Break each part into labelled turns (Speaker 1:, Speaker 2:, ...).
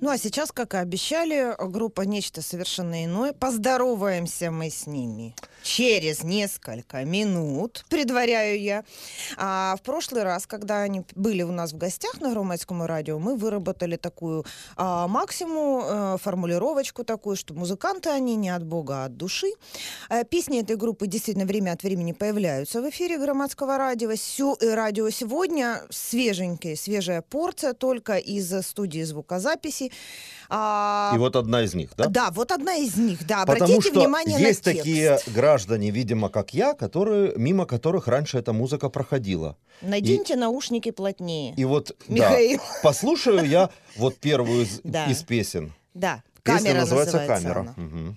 Speaker 1: Ну а сейчас, как и обещали, группа «Нечто совершенно иное». Поздороваемся мы с ними через несколько минут, предваряю я. А в прошлый раз, когда они были у нас в гостях на Громадском радио, мы выработали такую а, максимум, а, формулировочку такую, что музыканты они не от Бога, а от души. А, песни этой группы действительно время от времени появляются в эфире Громадского радио. Сю, э, радио сегодня свеженькие, свежая порция только из студии звукозаписи
Speaker 2: а... И вот одна из них, да?
Speaker 1: Да, вот одна из них, да.
Speaker 2: Обратите Потому что внимание есть на текст. такие граждане, видимо, как я, которые, мимо которых раньше эта музыка проходила.
Speaker 1: Наденьте и... наушники плотнее.
Speaker 2: И вот, Михаил. Да, послушаю я вот первую из, да. из песен.
Speaker 1: Да,
Speaker 2: камера Песня называется, называется «Камера». Угу.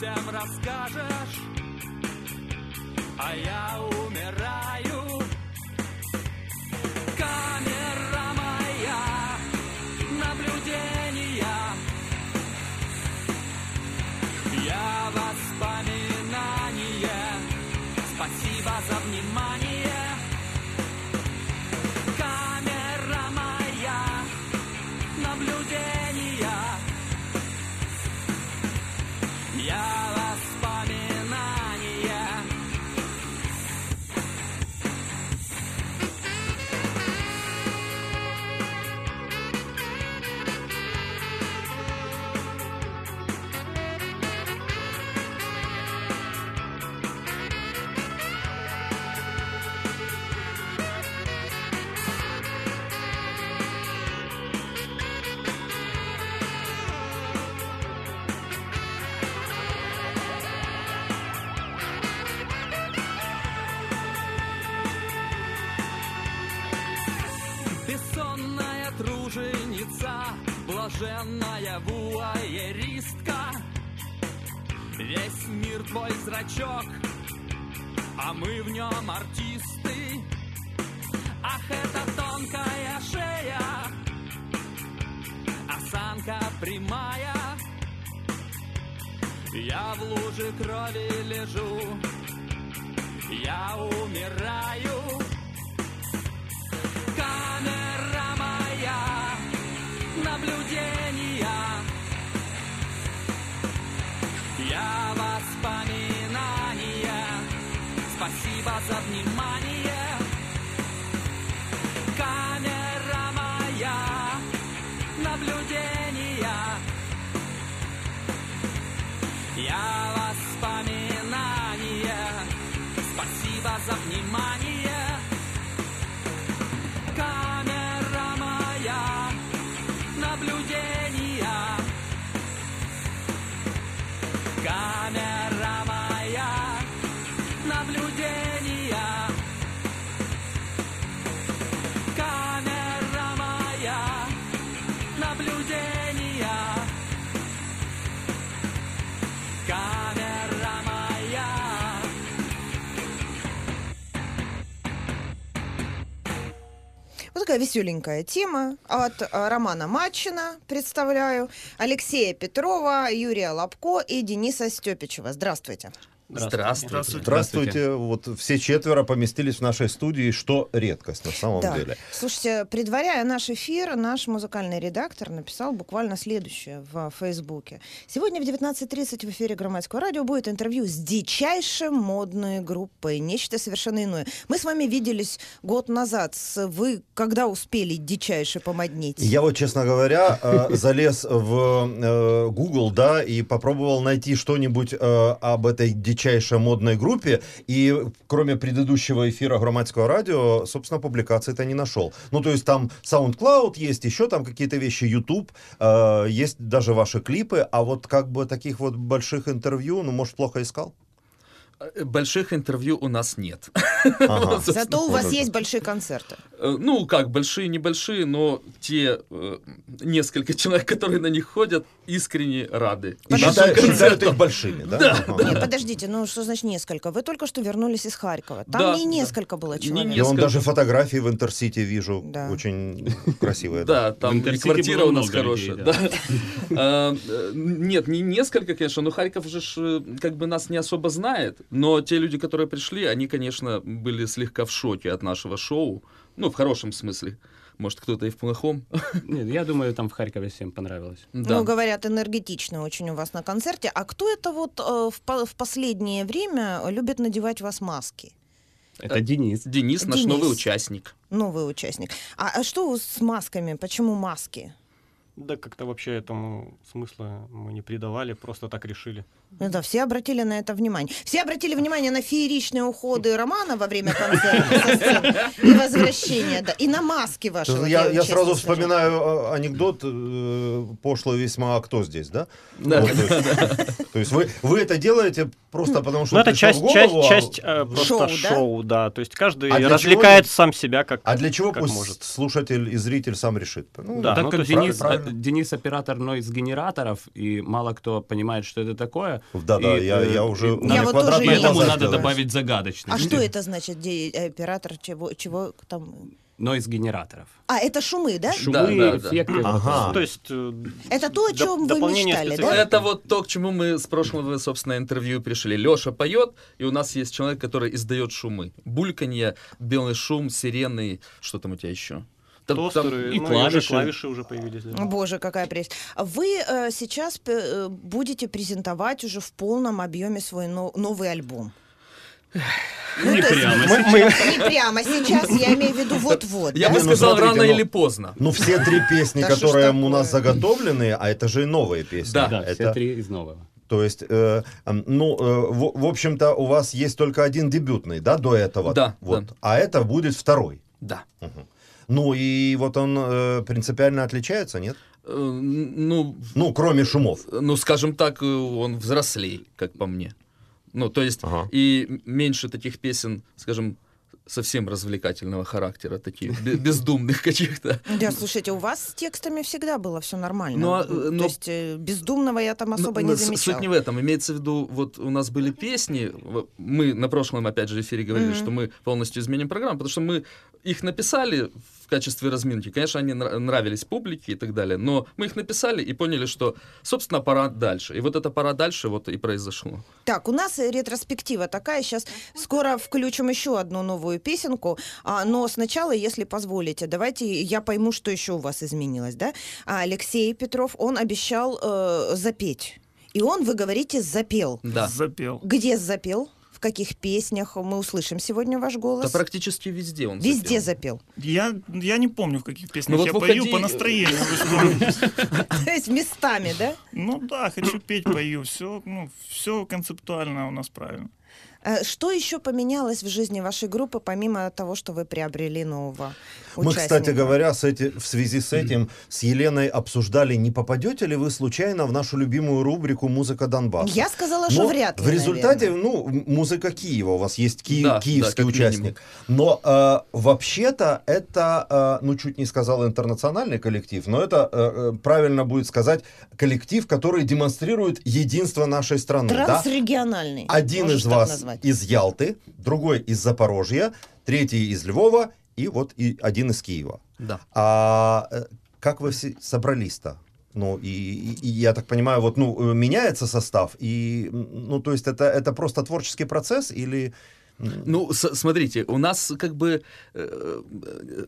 Speaker 2: всем расскажешь, а я умираю.
Speaker 3: Блаженная вуайеристка. Весь мир твой зрачок, а мы в нем артисты. Ах, это тонкая шея, осанка прямая. Я в луже крови лежу, я умираю за внимание.
Speaker 1: Такая веселенькая тема от э, Романа Матчина, представляю, Алексея Петрова, Юрия Лобко и Дениса Степичева. Здравствуйте.
Speaker 4: Здравствуйте.
Speaker 2: Здравствуйте. Вот все четверо поместились в нашей студии, что редкость на самом
Speaker 1: Да.
Speaker 2: деле.
Speaker 1: Слушайте, предваряя наш эфир, наш музыкальный редактор написал буквально следующее в Фейсбуке. Сегодня в 19.30 в эфире Громадского радио будет интервью с дичайшей модной группой. Нечто совершенно иное. Мы с вами виделись год назад. Вы когда успели дичайше помоднить?
Speaker 2: Я вот, честно говоря, э, залез в э, Google, да, и попробовал найти что-нибудь э, об этой дичайшей модной группе, и кроме предыдущего эфира Громадского радио, собственно, публикации-то не нашел. Ну, то есть там SoundCloud есть, еще там какие-то вещи, YouTube, э, есть даже ваши клипы, а вот как бы таких вот больших интервью, ну, может, плохо искал?
Speaker 4: Э, Больших интервью у нас нет.
Speaker 2: Ага.
Speaker 1: Зато у вас есть большие концерты.
Speaker 4: Э, Ну, как, большие, небольшие, но те э, несколько человек, которые на них ходят, искренне рады.
Speaker 2: Считают, считают их большими, да? Ага.
Speaker 1: Нет, подождите, ну что значит несколько? Вы только что вернулись из Харькова. Там
Speaker 4: Да,
Speaker 1: не
Speaker 4: да.
Speaker 1: несколько было
Speaker 4: Не
Speaker 1: человек.
Speaker 2: Я вон
Speaker 4: Несколько.
Speaker 2: даже фотографии в Интерсити вижу,
Speaker 1: Да.
Speaker 2: очень красивые.
Speaker 4: Да, там и квартира у нас хорошая.
Speaker 5: да.
Speaker 4: да. А, э, Нет, не несколько, конечно, но Харьков же ж, как бы нас не особо знает. Но те люди, которые пришли, они, конечно, были слегка в шоке от нашего шоу. Ну, в хорошем смысле. Может, кто-то и в плохом.
Speaker 5: Нет, я думаю, там в Харькове всем понравилось.
Speaker 4: Да.
Speaker 1: Ну, говорят, энергетично очень у вас на концерте. А кто это вот э, в, по- в последнее время любит надевать вас маски?
Speaker 5: Это Денис.
Speaker 4: Денис, наш
Speaker 1: Денис.
Speaker 4: новый участник.
Speaker 1: Новый участник. А, а что с масками? Почему маски?
Speaker 6: Да как-то вообще этому смысла мы не придавали, просто так решили.
Speaker 1: Ну да, все обратили на это внимание. Все обратили внимание на фееричные уходы Романа во время концерта и возвращения, да, и на маски ваши.
Speaker 2: Я, я сразу
Speaker 1: скажу.
Speaker 2: вспоминаю э, анекдот э, пошлый весьма, а кто здесь, да?
Speaker 4: Да.
Speaker 2: Вот, то, есть, то есть вы, вы это делаете просто потому, что
Speaker 6: Ну, это часть, часть,
Speaker 2: а-
Speaker 6: часть э, просто
Speaker 1: Шоу,
Speaker 6: шоу,
Speaker 1: да?
Speaker 6: То есть каждый
Speaker 2: А
Speaker 6: развлекает
Speaker 2: чего-
Speaker 6: сам себя как,
Speaker 2: А для чего
Speaker 6: как
Speaker 2: пусть
Speaker 6: может.
Speaker 2: слушатель и зритель сам решит? Ну,
Speaker 6: Да,
Speaker 5: так
Speaker 6: ну,
Speaker 5: как Денис,
Speaker 2: правильно.
Speaker 5: э, Денис оператор нойз-генераторов, и мало кто понимает, что это такое.
Speaker 2: Да-да,
Speaker 5: И,
Speaker 2: я-
Speaker 5: э,
Speaker 2: я уже-
Speaker 1: Я вот тоже
Speaker 5: Поэтому надо добавить загадочность.
Speaker 1: А что это значит, де- э, оператор чего, чего там?
Speaker 5: Нойз-генераторов.
Speaker 1: А, это шумы, да?
Speaker 5: Шумы,
Speaker 4: Да, да, да.
Speaker 5: эффекты. вот
Speaker 2: Ага.
Speaker 6: То есть... э,
Speaker 1: Это то, о
Speaker 6: доп-
Speaker 1: чем вы
Speaker 6: дополнение
Speaker 1: мечтали, да?
Speaker 4: Это вот то, к чему мы с прошлого, собственно, интервью пришли. Леша поет, и у нас есть человек, который издает шумы. Бульканье, белый шум, сирены, что там у тебя еще? Там- там-
Speaker 6: Тостеры,
Speaker 5: и
Speaker 6: ну,
Speaker 5: клавиши.
Speaker 6: уже клавиши уже появились. да.
Speaker 1: Боже, какая прелесть. Вы э, сейчас п- э, будете презентовать уже в полном объеме свой но- новый альбом. Ну,
Speaker 5: Не прямо
Speaker 6: Мы- мы-
Speaker 1: Не прямо сейчас, я имею в виду вот-вот.
Speaker 4: Я
Speaker 1: да?
Speaker 4: бы
Speaker 2: ну
Speaker 4: сказал,
Speaker 2: смотрите,
Speaker 4: рано
Speaker 2: ну-
Speaker 4: или поздно.
Speaker 2: Ну, все три песни, которые у нас заготовлены, а это же и новые песни.
Speaker 4: Да.
Speaker 5: Да, все
Speaker 2: это,
Speaker 5: три из нового.
Speaker 2: То есть, э, ну, э, в, в общем-то, у вас есть только один дебютный, да, до этого?
Speaker 4: Да,
Speaker 2: Вот.
Speaker 4: да.
Speaker 2: А это будет второй.
Speaker 4: Да.
Speaker 2: Ну, и вот он э, принципиально отличается, нет?
Speaker 4: Э, Ну,
Speaker 2: Ну, кроме шумов.
Speaker 4: ну, скажем так, э, он взрослей, как по мне. Ну, то есть,
Speaker 2: Ага.
Speaker 4: и меньше таких песен, скажем, совсем развлекательного характера, таких бе- бездумных каких-то.
Speaker 1: Да, слушайте, у вас с текстами всегда было все нормально.
Speaker 4: Ну, а, э,
Speaker 1: То
Speaker 4: но-
Speaker 1: есть э, бездумного я там особо
Speaker 4: Ну,
Speaker 1: не
Speaker 4: ну, с-
Speaker 1: замечала.
Speaker 4: Суть не в этом. Имеется в виду, вот у нас были песни, мы на прошлом, опять же, эфире говорили,
Speaker 1: Мгм.
Speaker 4: что мы полностью изменим программу, потому что мы их написали в качестве разминки. Конечно, они нра- нравились публике и так далее, но мы их написали и поняли, что, собственно, пора дальше. И вот это пора дальше вот и произошло.
Speaker 1: Так, у нас э, ретроспектива такая. Сейчас скоро включим еще одну новую песенку. А, но сначала, если позволите, давайте я пойму, что еще у вас изменилось. Да? А, Алексей Петров, он обещал э, запеть. И он, вы говорите, запел.
Speaker 4: Да.
Speaker 7: Запел.
Speaker 1: Где запел? В каких песнях мы услышим сегодня ваш
Speaker 4: Да
Speaker 1: голос?
Speaker 4: практически везде он
Speaker 1: Везде
Speaker 4: запел.
Speaker 1: запел.
Speaker 7: Я, я не помню, в каких песнях
Speaker 4: Ну вот
Speaker 7: я
Speaker 4: выходи-
Speaker 7: пою по настроению.
Speaker 1: То есть местами, да?
Speaker 7: Ну да, хочу петь, пою. Все, ну, все концептуально у нас правильно.
Speaker 1: Э, Что еще поменялось в жизни вашей группы, помимо того, что вы приобрели нового
Speaker 2: Мы,
Speaker 1: участника?
Speaker 2: кстати говоря, с эти, в связи с этим с Еленой обсуждали, не попадете ли вы случайно в нашу любимую рубрику «Музыка Донбасса».
Speaker 1: Я сказала, что
Speaker 2: Но
Speaker 1: вряд ли.
Speaker 2: В результате,
Speaker 1: наверное.
Speaker 2: ну, музыка Киева, у вас есть ки-
Speaker 4: Да, да,
Speaker 2: киевский
Speaker 4: как
Speaker 2: участник. Но э, вообще-то это, э, ну, чуть не сказал интернациональный коллектив, но это э, э, правильно будет сказать коллектив, который демонстрирует единство нашей страны. да?
Speaker 1: Трансрегиональный.
Speaker 2: Один
Speaker 1: можешь
Speaker 2: из вас
Speaker 1: назвать.
Speaker 2: Из Ялты, другой из Запорожья, третий из Львова и вот и один из Киева.
Speaker 4: Да.
Speaker 2: А э, как вы все собрались-то? Ну, и, и- и я так понимаю, вот, ну, э, меняется состав, и, ну, то есть это, это просто творческий процесс или...
Speaker 4: Ну, смотрите, у нас как бы, э, э,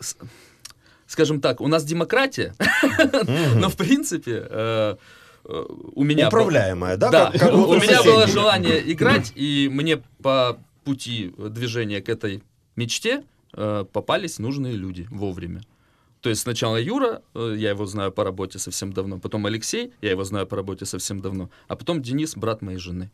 Speaker 4: скажем так, у нас демократия, но в принципе э, у меня... был-
Speaker 2: Управляемая, да?
Speaker 4: Да,
Speaker 2: Как- как
Speaker 4: у
Speaker 2: у
Speaker 4: меня было желание играть, и мне по пути движения к этой мечте э, попались нужные люди вовремя. То есть сначала Юра, э, я его знаю по работе совсем давно, потом Алексей, я его знаю по работе совсем давно, а потом Денис, брат моей жены.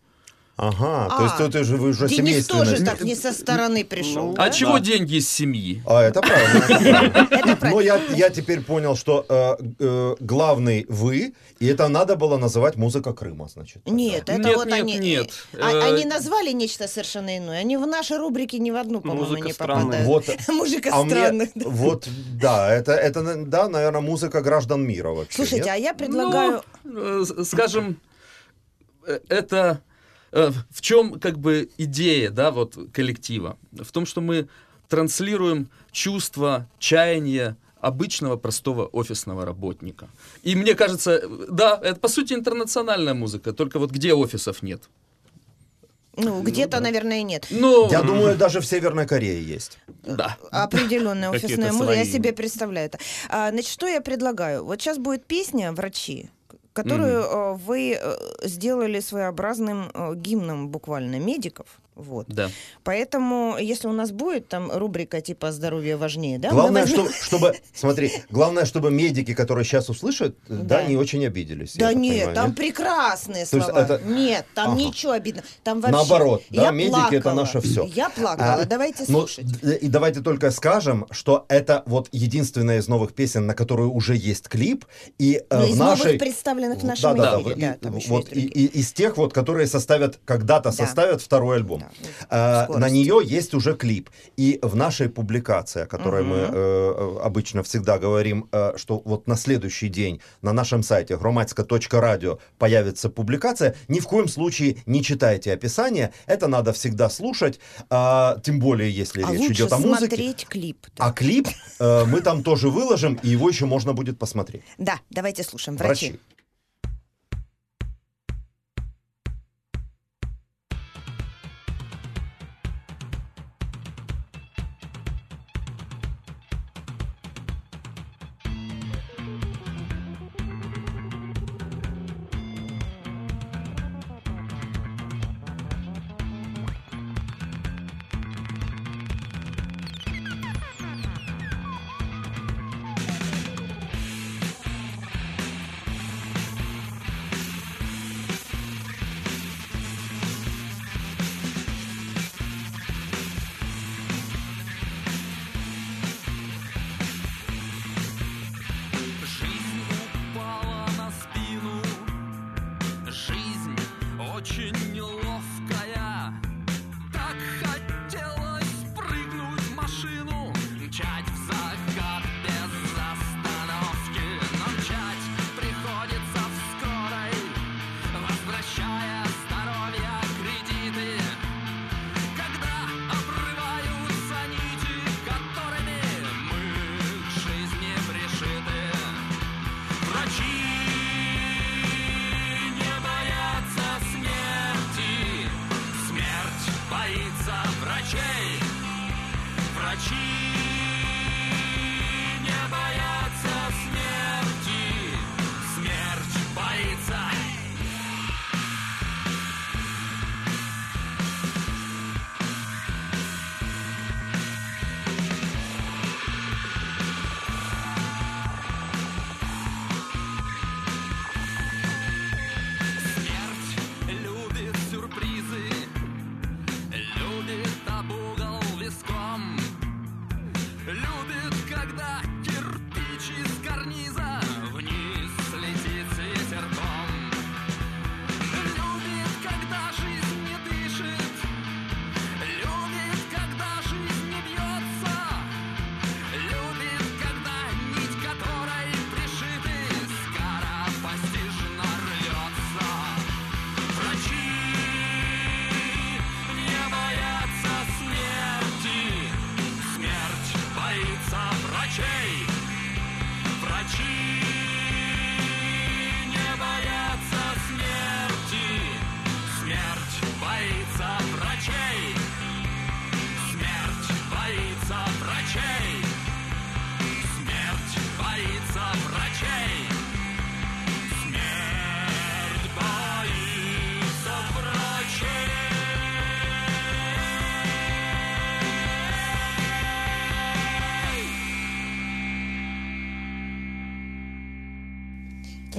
Speaker 2: Ага, то
Speaker 1: А,
Speaker 2: есть тут уже вы уже
Speaker 1: Денис
Speaker 2: семейственность.
Speaker 1: тоже так не со стороны пришел.
Speaker 4: А
Speaker 1: да?
Speaker 4: чего деньги из семьи?
Speaker 2: А, это правильно. Но я, я теперь понял, что э, э, главный вы, и это надо было называть музыка Крыма, значит.
Speaker 1: Нет, это вот они,
Speaker 4: нет.
Speaker 1: а-
Speaker 4: Э,
Speaker 1: они назвали нечто совершенно иное. Они в нашей рубрике ни в одну, по-моему,
Speaker 6: Музыка
Speaker 1: не
Speaker 6: странная.
Speaker 1: попадают.
Speaker 2: Вот.
Speaker 1: Мужика
Speaker 2: А мне,
Speaker 1: странных. да.
Speaker 2: вот, да, это, это, да, наверное, музыка граждан мира вообще.
Speaker 1: Слушайте, а я предлагаю...
Speaker 4: Ну, скажем, это в чем как бы идея, да, вот коллектива? В том, что мы транслируем чувство, чаяния обычного простого офисного работника. И мне кажется, э, да, это по сути интернациональная музыка, только вот где офисов нет.
Speaker 1: Ну, где-то, наверное, и нет.
Speaker 4: Ну,
Speaker 2: Я думаю, даже в Северной Корее есть.
Speaker 4: да.
Speaker 1: Определенная офисная музыка, я себе представляю это. А, значит, что я предлагаю? Вот сейчас будет песня «Врачи», которую э, вы э, сделали своеобразным э, гимном буквально медиков. Вот.
Speaker 4: Да.
Speaker 1: Поэтому, если у нас будет там рубрика типа «Здоровье важнее», да?
Speaker 2: главное,
Speaker 1: возьмем-
Speaker 2: что, чтобы, смотри, главное, чтобы медики, которые сейчас услышат, да,
Speaker 1: Да.
Speaker 2: не очень обиделись.
Speaker 1: Да нет,
Speaker 2: понимаю,
Speaker 1: там
Speaker 2: нет?
Speaker 1: прекрасные
Speaker 2: То
Speaker 1: слова.
Speaker 2: это-
Speaker 1: Нет, там
Speaker 2: Ага.
Speaker 1: ничего обидного. Там вообще...
Speaker 2: Наоборот, да,
Speaker 1: Я
Speaker 2: медики это
Speaker 1: плакала.
Speaker 2: наше всё.
Speaker 1: Я плакала,
Speaker 2: А,
Speaker 1: давайте
Speaker 2: Ну,
Speaker 1: слушать.
Speaker 2: и давайте только скажем, что это вот единственная из новых песен, на которую уже есть клип, и э,
Speaker 1: Ну,
Speaker 2: в
Speaker 1: из
Speaker 2: нашей...
Speaker 1: новых представленных в нашем
Speaker 2: да, да,
Speaker 1: эфире.
Speaker 2: да,
Speaker 1: Да,
Speaker 2: и- вот и, и- из тех вот, которые составят когда-то
Speaker 1: Да.
Speaker 2: составят второй альбом.
Speaker 1: Да, ну,
Speaker 2: А,
Speaker 1: скорость.
Speaker 2: на нее есть уже клип. И в нашей публикации, о которой мы
Speaker 1: Мгм.
Speaker 2: э, обычно всегда говорим, э, что вот на следующий день на нашем сайте громадска.радио появится публикация, ни в коем случае не читайте описание. Это надо всегда слушать, а, тем более, если
Speaker 1: А
Speaker 2: речь идет о музыке.
Speaker 1: смотреть клип. Да.
Speaker 2: А клип э, мы там тоже выложим, и его еще можно будет посмотреть.
Speaker 1: Да, давайте слушаем. Врачи.
Speaker 2: Врачи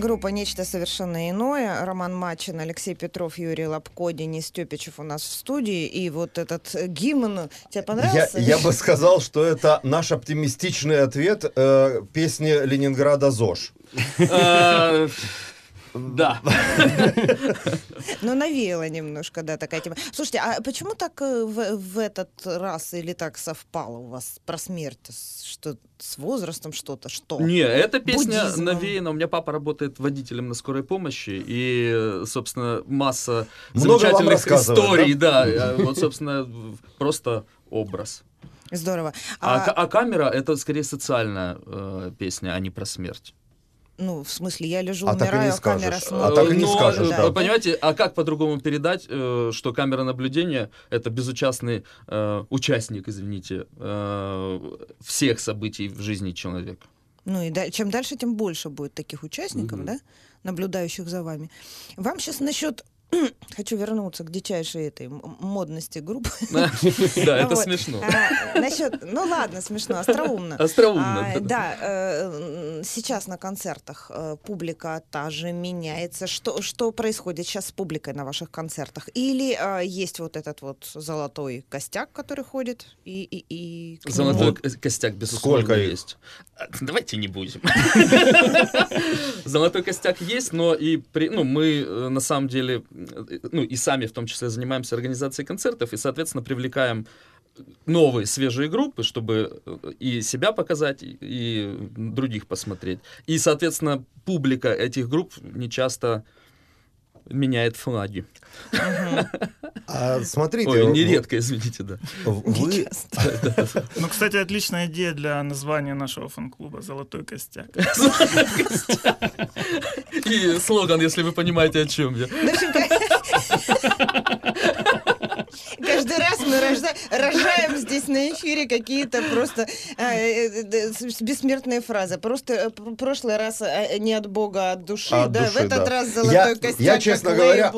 Speaker 1: Группа «Нечто совершенно иное». Роман Мачин, Алексей Петров, Юрий Лобко, Денис Степичев у нас в студии. И вот этот э, гимн, тебе
Speaker 2: Я,
Speaker 1: понравился?
Speaker 2: я бы сказал, что это наш оптимистичный ответ э, песни Ленинграда ЗОЖ.
Speaker 4: Да.
Speaker 1: Ну, навеяло немножко, да, такая тема. Слушайте, а почему так э, в, в этот раз или так совпало у вас про смерть? С- Что с возрастом что-то? Что?
Speaker 4: Не, эта песня навеяна. У меня папа работает водителем на скорой помощи, и, собственно, масса
Speaker 2: Много
Speaker 4: замечательных историй, да. э, Вот, собственно, просто образ.
Speaker 1: Здорово.
Speaker 4: А,
Speaker 1: А,
Speaker 4: а камера это скорее социальная э, песня, а не про смерть.
Speaker 1: Ну, в смысле, я лежу,
Speaker 2: А так и
Speaker 1: умираю,
Speaker 2: не
Speaker 1: а камера
Speaker 2: скажешь.
Speaker 1: смотрит.
Speaker 2: А так и не
Speaker 4: Но,
Speaker 2: скажешь,
Speaker 4: э,
Speaker 2: да.
Speaker 4: Вы понимаете, а как по-другому передать, э, что камера наблюдения это безучастный э, участник, извините, э, всех событий в жизни человека?
Speaker 1: Ну и да- чем дальше, тем больше будет таких участников,
Speaker 4: Мгм.
Speaker 1: да, наблюдающих за вами. Вам сейчас насчет Хочу вернуться к дичайшей этой модности группы.
Speaker 4: Да, это смешно.
Speaker 1: А, насчет, ну ладно, смешно, остроумно.
Speaker 4: Остроумно.
Speaker 1: А,
Speaker 4: да.
Speaker 1: э, сейчас на концертах э, публика та же меняется. Что, что происходит сейчас с публикой на ваших концертах? Или э, есть вот этот вот золотой костяк, который ходит, и... и,
Speaker 4: Золотой костяк, безусловно, есть. А, Давайте не будем. Золотой костяк есть, но и при, ну, мы э, на самом деле, ну и сами в том числе занимаемся организацией концертов и, соответственно, привлекаем новые свежие группы, чтобы э, и себя показать, и- других посмотреть. И, соответственно, публика этих групп не часто меняет флаги.
Speaker 2: А смотрите,
Speaker 4: Ой, нередко, извините, да.
Speaker 2: вы,
Speaker 7: Ну, кстати, отличная идея для названия нашего фан-клуба «Золотой костяк».
Speaker 4: И слоган, если вы понимаете, о чем я.
Speaker 1: Ну, в общем, ка- Каждый рожаем здесь на эфире какие-то просто э, э, э, с- бессмертные фразы. Просто э, пр- прошлый раз э, не от Бога, а от души,
Speaker 2: От
Speaker 1: да,
Speaker 2: души,
Speaker 1: в этот
Speaker 2: да.
Speaker 1: раз золотой
Speaker 2: я,
Speaker 1: костяк.
Speaker 2: я, честно говоря,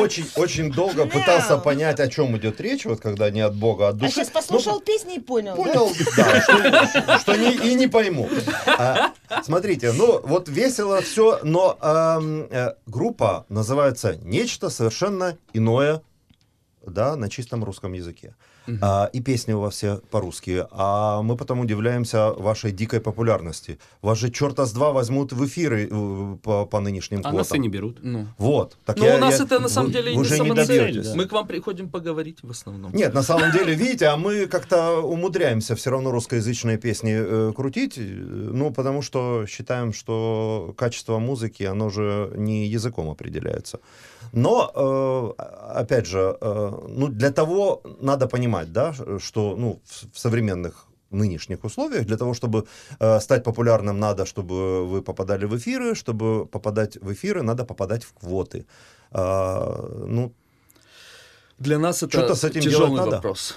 Speaker 2: очень, очень долго
Speaker 1: Мяу.
Speaker 2: пытался понять, о чем идет речь, вот когда не от Бога, а от
Speaker 1: А
Speaker 2: души.
Speaker 1: сейчас послушал песни и понял.
Speaker 2: Ну, понял, да, что, что не- и не пойму. А, смотрите, ну вот весело все, но э, группа называется «Нечто совершенно иное», да, на чистом русском языке. А, и песни у вас все по-русски. А мы потом удивляемся вашей дикой популярности. Вас же черта с два возьмут в эфиры э, по, по нынешним
Speaker 5: А
Speaker 2: квотам.
Speaker 5: нас и не берут.
Speaker 4: Ну.
Speaker 2: Вот. Так
Speaker 4: Но
Speaker 2: я-
Speaker 4: у нас
Speaker 2: я-
Speaker 4: это на самом
Speaker 2: вы-
Speaker 4: деле
Speaker 2: вы
Speaker 4: не самоцель.
Speaker 2: добьетесь.
Speaker 4: Мы к вам приходим поговорить в основном.
Speaker 2: Нет, на самом деле, видите, а мы как-то умудряемся все равно русскоязычные песни э, крутить, э, ну, потому что считаем, что качество музыки, оно же не языком определяется. Но, э, опять же, э, ну, для того надо понимать, да, что, ну, в, современных нынешних условиях, для того, чтобы э, стать популярным, надо, чтобы вы попадали в эфиры, чтобы попадать в эфиры, надо попадать в квоты. А, ну,
Speaker 4: Для нас это
Speaker 2: Что-то с этим
Speaker 4: тяжелый
Speaker 2: делать надо.
Speaker 4: вопрос.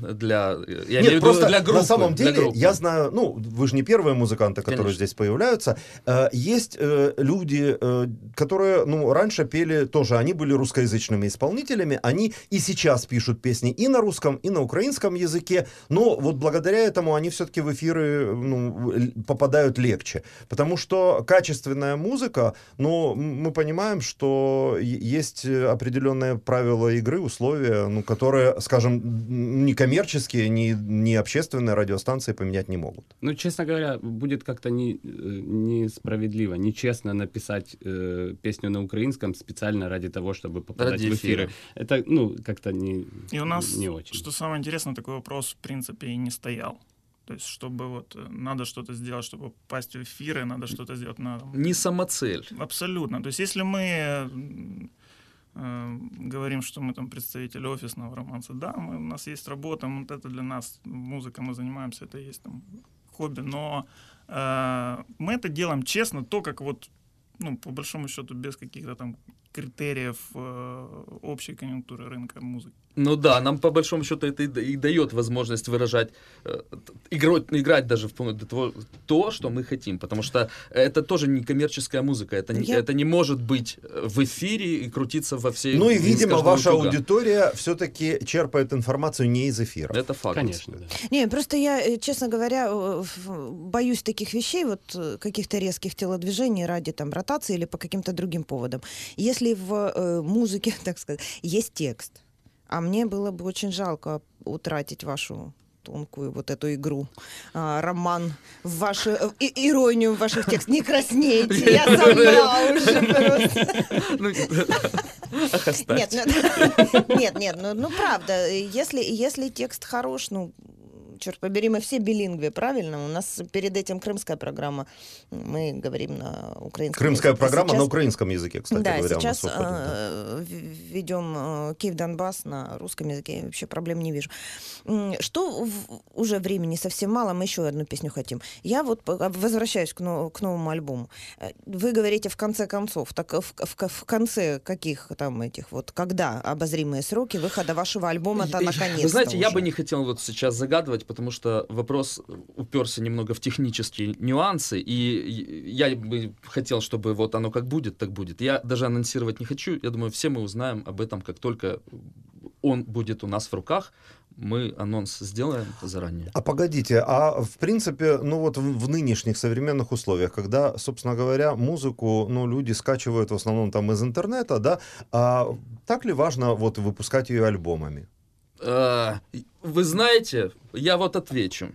Speaker 4: Для, я
Speaker 2: Нет,
Speaker 4: виду
Speaker 2: просто
Speaker 4: для группы.
Speaker 2: на самом деле,
Speaker 4: группы.
Speaker 2: я знаю, ну, вы же не первые музыканты, которые
Speaker 4: Конечно.
Speaker 2: здесь появляются. Э, есть э, люди, э, которые, ну, раньше пели тоже, они были русскоязычными исполнителями, они и сейчас пишут песни и на русском, и на украинском языке, но вот благодаря этому они все-таки в эфиры ну, попадают легче, потому что качественная музыка, м- мы понимаем, что есть определенные правила игры, условия, ну, которые, скажем, м, ни коммерческие, ни, ни общественные радиостанции поменять не могут.
Speaker 5: Ну, честно говоря, будет как-то не, э, несправедливо, нечестно написать э, песню на украинском специально ради того, чтобы попадать
Speaker 4: Ради
Speaker 5: в
Speaker 4: эфира.
Speaker 5: эфиры. Это, ну, как-то не,
Speaker 7: И у нас,
Speaker 5: не очень.
Speaker 7: что самое интересное, такой вопрос, в принципе, и не стоял. То есть, чтобы вот э, надо что-то сделать, чтобы попасть в эфиры, надо что-то сделать на...
Speaker 4: Не самоцель.
Speaker 7: Абсолютно. То есть, если мы э, говорим, что мы там представители офисного романса, да, мы, у нас есть работа, вот это для нас музыка, мы занимаемся, это есть там хобби, но э, мы это делаем честно, то, как вот, ну, по большому счету, без каких-то там критериев э, общей конъюнктуры рынка музыки.
Speaker 4: Ну да, нам по большому счету это и, да- и дает возможность выражать, э, играть, играть даже вплоть до того, то, что мы хотим. Потому что это тоже не коммерческая музыка. Это, не,
Speaker 1: Я-
Speaker 4: это не может быть э, в эфире и крутиться во всей...
Speaker 2: Ну и, видимо, ваша
Speaker 4: утюга.
Speaker 2: аудитория все-таки черпает информацию не из эфира.
Speaker 4: Это факт.
Speaker 5: Конечно, да.
Speaker 1: Не, просто я, честно говоря, боюсь таких вещей, вот каких-то резких телодвижений ради там ротации или по каким-то другим поводам. Если в э, музыке, так сказать, есть текст, а мне было бы очень жалко утратить вашу тонкую вот эту игру, а, роман, в вашу, э, и- иронию в ваших текстах. Не краснейте, я сама уже просто.
Speaker 4: Ну, оставьте.
Speaker 1: Нет, ну, нет, нет, ну, ну правда, если, если текст хорош, ну, черт побери, мы все билингвы, правильно? У нас перед этим крымская программа, мы говорим на украинском
Speaker 2: Крымская
Speaker 1: языке.
Speaker 2: программа
Speaker 1: Сейчас-
Speaker 2: на украинском языке, кстати
Speaker 1: да,
Speaker 2: говоря,
Speaker 1: сейчас
Speaker 2: выходит, да.
Speaker 1: э, ведем э, Киев Донбасс на русском языке, я вообще проблем не вижу. Что в- уже времени совсем мало, мы еще одну песню хотим. Я вот по- возвращаюсь к, но- к новому альбому. Э, Вы говорите в конце концов, так в, в- в конце каких там этих вот, когда обозримые сроки выхода вашего альбома-то наконец
Speaker 4: Вы знаете, я бы не хотел вот сейчас загадывать, потому что вопрос уперся немного в технические нюансы, и я бы хотел, чтобы вот оно как будет, так будет. Я даже анонсировать не хочу. Я думаю, все мы узнаем об этом, как только он будет у нас в руках. Мы анонс сделаем заранее.
Speaker 2: А погодите, а в принципе, ну вот в, в нынешних современных условиях, когда, собственно говоря, музыку, ну, люди скачивают в основном там из интернета, да, а так ли важно вот выпускать ее альбомами?
Speaker 4: Э, Вы знаете, я вот отвечу.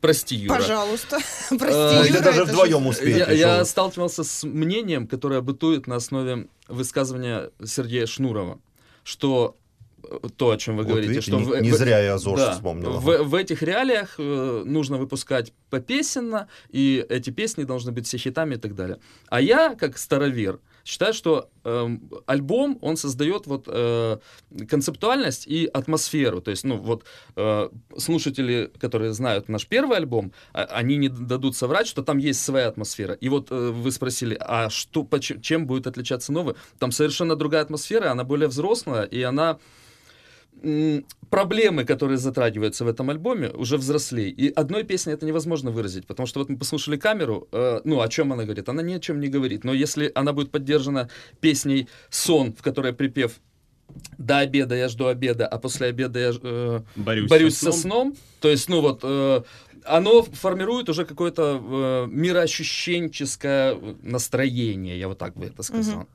Speaker 4: Прости, Юра.
Speaker 1: Пожалуйста,
Speaker 4: Э,
Speaker 1: прости, Юра,
Speaker 2: даже вдвоем успеете.
Speaker 4: Я, сталкивался с мнением, которое бытует на основе высказывания Сергея Шнурова, что э, то, о чем вы
Speaker 2: Вот
Speaker 4: говорите,
Speaker 2: видите,
Speaker 4: что
Speaker 2: не,
Speaker 4: в-
Speaker 2: не
Speaker 4: в-
Speaker 2: зря я ЗОЖ
Speaker 4: да,
Speaker 2: вспомнил.
Speaker 4: В, в этих реалиях э, нужно выпускать попесенно, и эти песни должны быть все хитами и так далее. А я, как старовер, считаю, что эм, альбом, он создает вот э, концептуальность и атмосферу. То есть, ну, вот э, слушатели, которые знают наш первый альбом, а- они не дадут соврать, что там есть своя атмосфера. И вот э, вы спросили, а что, чем будет отличаться новый? Там совершенно другая атмосфера, она более взрослая, и она проблемы, которые затрагиваются в этом альбоме, уже взрослей. И одной песней это невозможно выразить, потому что вот мы послушали камеру, э, ну, о чем она говорит? Она ни о чем не говорит. Но если она будет поддержана песней «Сон», в которой припев «До обеда я жду обеда, а после обеда я э,
Speaker 5: Борюсь,
Speaker 4: борюсь
Speaker 5: со
Speaker 4: со сном», то есть, ну вот, э, оно формирует уже какое-то э, мироощущенческое настроение, я вот так бы это сказал.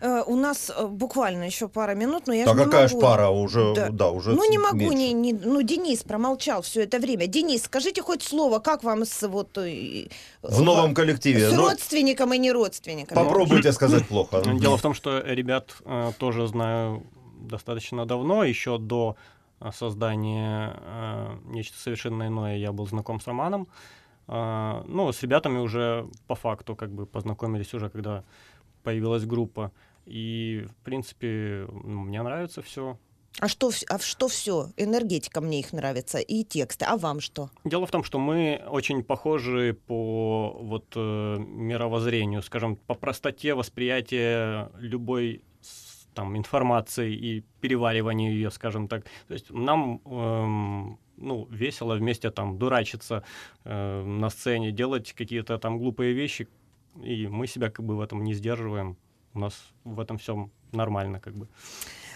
Speaker 1: Э, У нас э, буквально еще пара минут, но я
Speaker 2: Да
Speaker 1: же не
Speaker 2: какая ж
Speaker 1: могу.
Speaker 2: пара, уже, да,
Speaker 1: Да.
Speaker 2: уже
Speaker 1: Ну, не могу,
Speaker 2: меньше.
Speaker 1: не, не- ну, Денис промолчал все это время. Денис, скажите хоть слово, как вам с вот... э,
Speaker 2: В новом коллективе.
Speaker 1: С
Speaker 2: Ну,
Speaker 1: родственником и не родственником?
Speaker 2: попробуйте сказать плохо.
Speaker 6: Дело в том, что ребят э, тоже знаю достаточно давно, еще до э, создания э, «Нечто совершенно иное» я был знаком с Романом. Э, ну, с ребятами уже по факту как бы познакомились уже, когда появилась группа. И, в принципе, ну, мне нравится все.
Speaker 1: А что, а что все? Энергетика мне их нравится и тексты. А вам что?
Speaker 6: Дело в том, что мы очень похожи по вот э, мировоззрению, скажем, по простоте восприятия любой там информации и перевариванию ее, скажем так. То есть нам эм, ну весело вместе там дурачиться э, на сцене, делать какие-то там глупые вещи, и мы себя как бы в этом не сдерживаем. У нас в этом всем нормально как бы.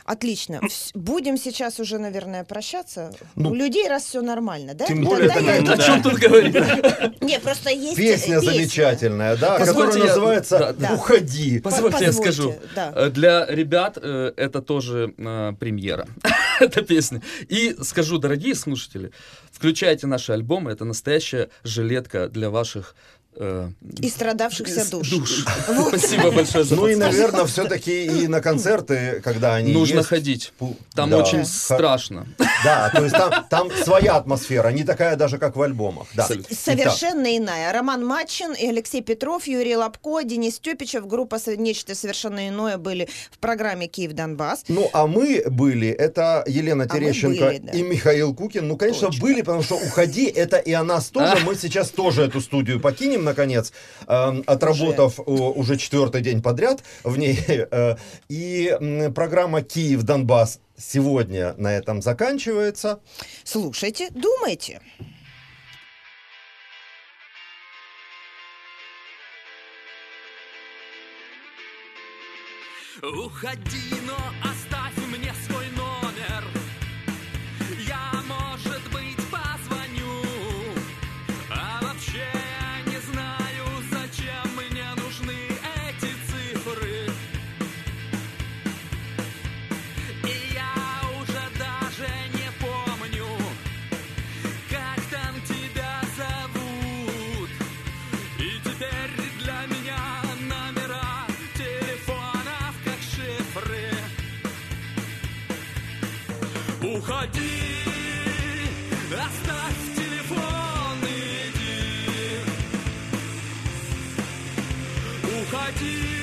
Speaker 1: Отлично. Будем сейчас уже, наверное, прощаться.
Speaker 2: Ну,
Speaker 1: У людей раз все нормально, да?
Speaker 2: тем более
Speaker 1: Тогда
Speaker 2: это
Speaker 1: я-
Speaker 4: О чем тут говорить?
Speaker 1: Не, просто есть
Speaker 2: Песня
Speaker 1: э,
Speaker 2: замечательная, да,
Speaker 4: Позвольте
Speaker 2: которая
Speaker 4: я-
Speaker 2: называется
Speaker 4: да.
Speaker 2: «Уходи».
Speaker 4: Позвольте я скажу.
Speaker 1: да.
Speaker 4: Э, Для ребят э, это тоже э, премьера, эта песня. И скажу, дорогие слушатели, включайте наши альбомы, это настоящая жилетка для ваших
Speaker 1: И страдавшихся
Speaker 4: с-
Speaker 1: душ.
Speaker 4: Спасибо большое за
Speaker 2: Ну и, наверное, все-таки и на концерты, когда они
Speaker 4: Нужно
Speaker 2: есть,
Speaker 4: ходить.
Speaker 2: пу-
Speaker 4: Там
Speaker 2: да,
Speaker 4: очень страшно.
Speaker 2: Да, то есть там, там своя атмосфера, не такая даже, как в альбомах. Да.
Speaker 1: Совершенно иная. Роман Матчин и Алексей Петров, Юрий Лобко, Денис Тепичев, группа «Со- «Нечто совершенно иное» были в программе «Киев-Донбасс».
Speaker 2: Ну, а мы были, это Елена
Speaker 1: А
Speaker 2: Терещенко
Speaker 1: были, да.
Speaker 2: и Михаил Кукин. Ну, конечно,
Speaker 1: Точно.
Speaker 2: были, потому что «Уходи» — это и о нас тоже. Мы сейчас тоже эту студию покинем. Крым, наконец, э, отработав уже, уже четвертый день подряд в ней. Э, и э, программа «Киев-Донбасс» сегодня на этом заканчивается.
Speaker 1: Слушайте, думайте.
Speaker 4: Уходи, но оставайся. уходи.